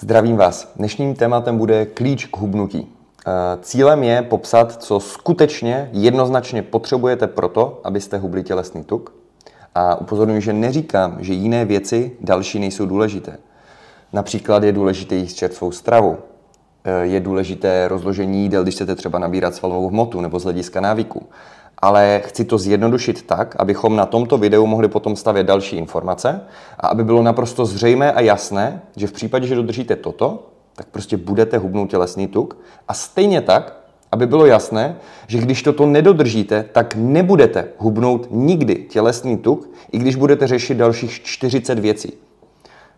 Zdravím vás. Dnešním tématem bude klíč k hubnutí. Eh, cílem je popsat, co skutečně jednoznačně potřebujete pro to, abyste hubli tělesný tuk. A upozorňuji, že neříkám, že jiné věci další nejsou důležité. Například je důležité jíst čerstvou stravu. Eh, je důležité rozložení jídel, když chcete třeba nabírat svalovou hmotu nebo z hlediska návyku ale chci to zjednodušit tak, abychom na tomto videu mohli potom stavět další informace a aby bylo naprosto zřejmé a jasné, že v případě, že dodržíte toto, tak prostě budete hubnout tělesný tuk a stejně tak, aby bylo jasné, že když toto nedodržíte, tak nebudete hubnout nikdy tělesný tuk, i když budete řešit dalších 40 věcí.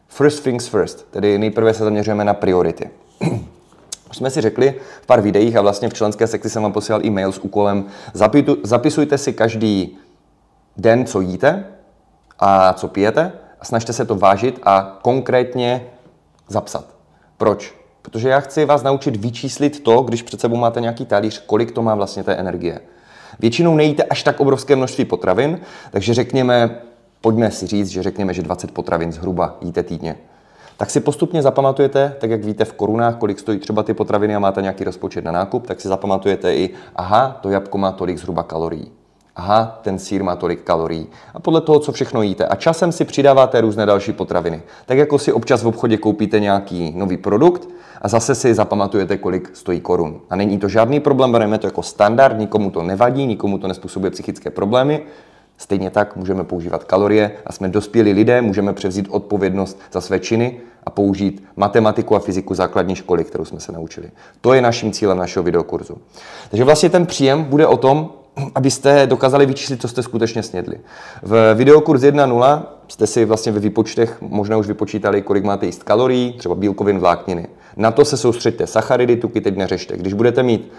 First things first, tedy nejprve se zaměřujeme na priority. Už jsme si řekli v pár videích a vlastně v členské sekci jsem vám posílal e-mail s úkolem zapitu, zapisujte si každý den, co jíte a co pijete a snažte se to vážit a konkrétně zapsat. Proč? Protože já chci vás naučit vyčíslit to, když před sebou máte nějaký talíř, kolik to má vlastně té energie. Většinou nejíte až tak obrovské množství potravin, takže řekněme, pojďme si říct, že řekněme, že 20 potravin zhruba jíte týdně tak si postupně zapamatujete, tak jak víte v korunách, kolik stojí třeba ty potraviny a máte nějaký rozpočet na nákup, tak si zapamatujete i, aha, to jabko má tolik zhruba kalorií. Aha, ten sír má tolik kalorií. A podle toho, co všechno jíte. A časem si přidáváte různé další potraviny. Tak jako si občas v obchodě koupíte nějaký nový produkt a zase si zapamatujete, kolik stojí korun. A není to žádný problém, bereme to jako standard, nikomu to nevadí, nikomu to nespůsobuje psychické problémy. Stejně tak můžeme používat kalorie a jsme dospělí lidé, můžeme převzít odpovědnost za své činy a použít matematiku a fyziku základní školy, kterou jsme se naučili. To je naším cílem našeho videokurzu. Takže vlastně ten příjem bude o tom, abyste dokázali vyčíslit, co jste skutečně snědli. V videokurs 1.0 jste si vlastně ve výpočtech možná už vypočítali, kolik máte jíst kalorií, třeba bílkovin, vlákniny. Na to se soustředte. Sacharidy, tuky teď neřešte. Když budete mít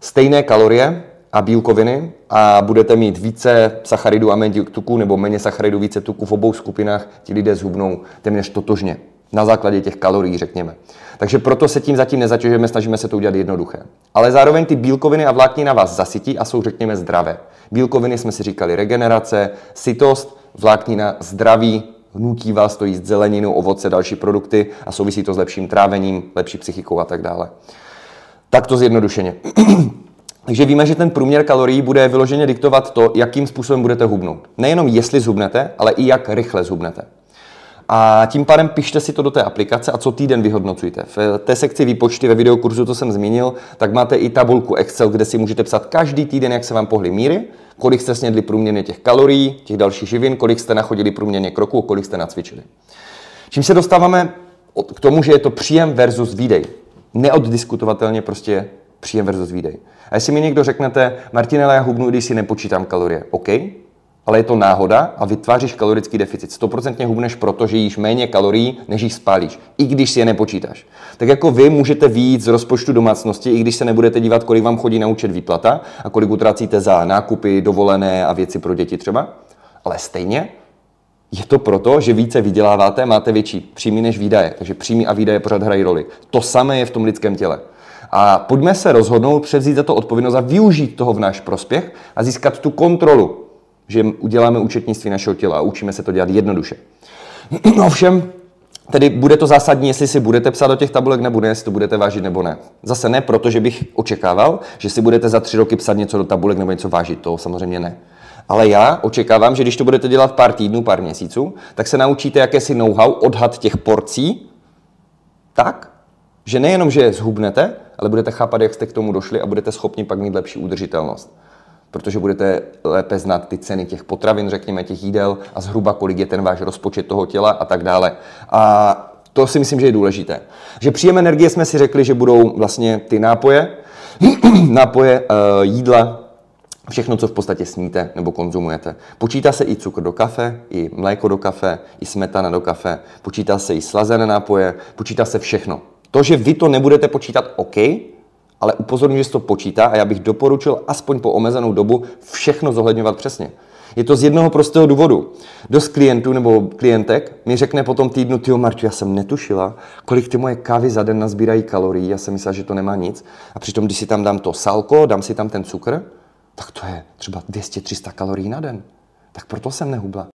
stejné kalorie, a bílkoviny a budete mít více sacharidů a méně tuků nebo méně sacharidů, více tuků v obou skupinách, ti lidé zhubnou téměř totožně. Na základě těch kalorií, řekněme. Takže proto se tím zatím nezatěžujeme, snažíme se to udělat jednoduché. Ale zároveň ty bílkoviny a vláknina vás zasytí a jsou, řekněme, zdravé. Bílkoviny jsme si říkali regenerace, sytost, vláknina zdraví, hnutí vás to jíst zeleninu, ovoce, další produkty a souvisí to s lepším trávením, lepší psychikou a tak dále. Tak to zjednodušeně. Takže víme, že ten průměr kalorií bude vyloženě diktovat to, jakým způsobem budete hubnout. Nejenom jestli zhubnete, ale i jak rychle zhubnete. A tím pádem pište si to do té aplikace a co týden vyhodnocujte. V té sekci výpočty ve videokurzu, to jsem zmínil, tak máte i tabulku Excel, kde si můžete psat každý týden, jak se vám pohly míry, kolik jste snědli průměrně těch kalorií, těch dalších živin, kolik jste nachodili průměrně kroků, kolik jste nacvičili. Čím se dostáváme k tomu, že je to příjem versus výdej. Neoddiskutovatelně prostě příjem versus výdej. A jestli mi někdo řeknete, Martinela, já hubnu, když si nepočítám kalorie, OK, ale je to náhoda a vytváříš kalorický deficit. 100% hubneš proto, že jíš méně kalorií, než jich spálíš, i když si je nepočítáš. Tak jako vy můžete výjít z rozpočtu domácnosti, i když se nebudete dívat, kolik vám chodí na účet výplata a kolik utracíte za nákupy, dovolené a věci pro děti třeba, ale stejně je to proto, že více vyděláváte, máte větší příjmy než výdaje. Takže příjmy a výdaje pořád hrají roli. To samé je v tom lidském těle. A pojďme se rozhodnout převzít za to odpovědnost a využít toho v náš prospěch a získat tu kontrolu, že uděláme účetnictví našeho těla a učíme se to dělat jednoduše. Ovšem, Tedy bude to zásadní, jestli si budete psát do těch tabulek nebo ne, jestli to budete vážit nebo ne. Zase ne, protože bych očekával, že si budete za tři roky psát něco do tabulek nebo něco vážit. To samozřejmě ne. Ale já očekávám, že když to budete dělat pár týdnů, pár měsíců, tak se naučíte jakési know-how, odhad těch porcí, tak, že nejenom, že zhubnete, ale budete chápat, jak jste k tomu došli a budete schopni pak mít lepší udržitelnost. Protože budete lépe znát ty ceny těch potravin, řekněme, těch jídel a zhruba kolik je ten váš rozpočet toho těla a tak dále. A to si myslím, že je důležité. Že příjem energie jsme si řekli, že budou vlastně ty nápoje, nápoje, eh, jídla, všechno, co v podstatě sníte nebo konzumujete. Počítá se i cukr do kafe, i mléko do kafe, i smetana do kafe, počítá se i slazené nápoje, počítá se všechno. To, že vy to nebudete počítat, OK, ale upozorňuji, že se to počítá a já bych doporučil aspoň po omezenou dobu všechno zohledňovat přesně. Je to z jednoho prostého důvodu. Dost klientů nebo klientek mi řekne po tom týdnu, ty Marťu, já jsem netušila, kolik ty moje kávy za den nazbírají kalorií, já jsem myslela, že to nemá nic. A přitom, když si tam dám to salko, dám si tam ten cukr, tak to je třeba 200-300 kalorií na den. Tak proto jsem nehubla.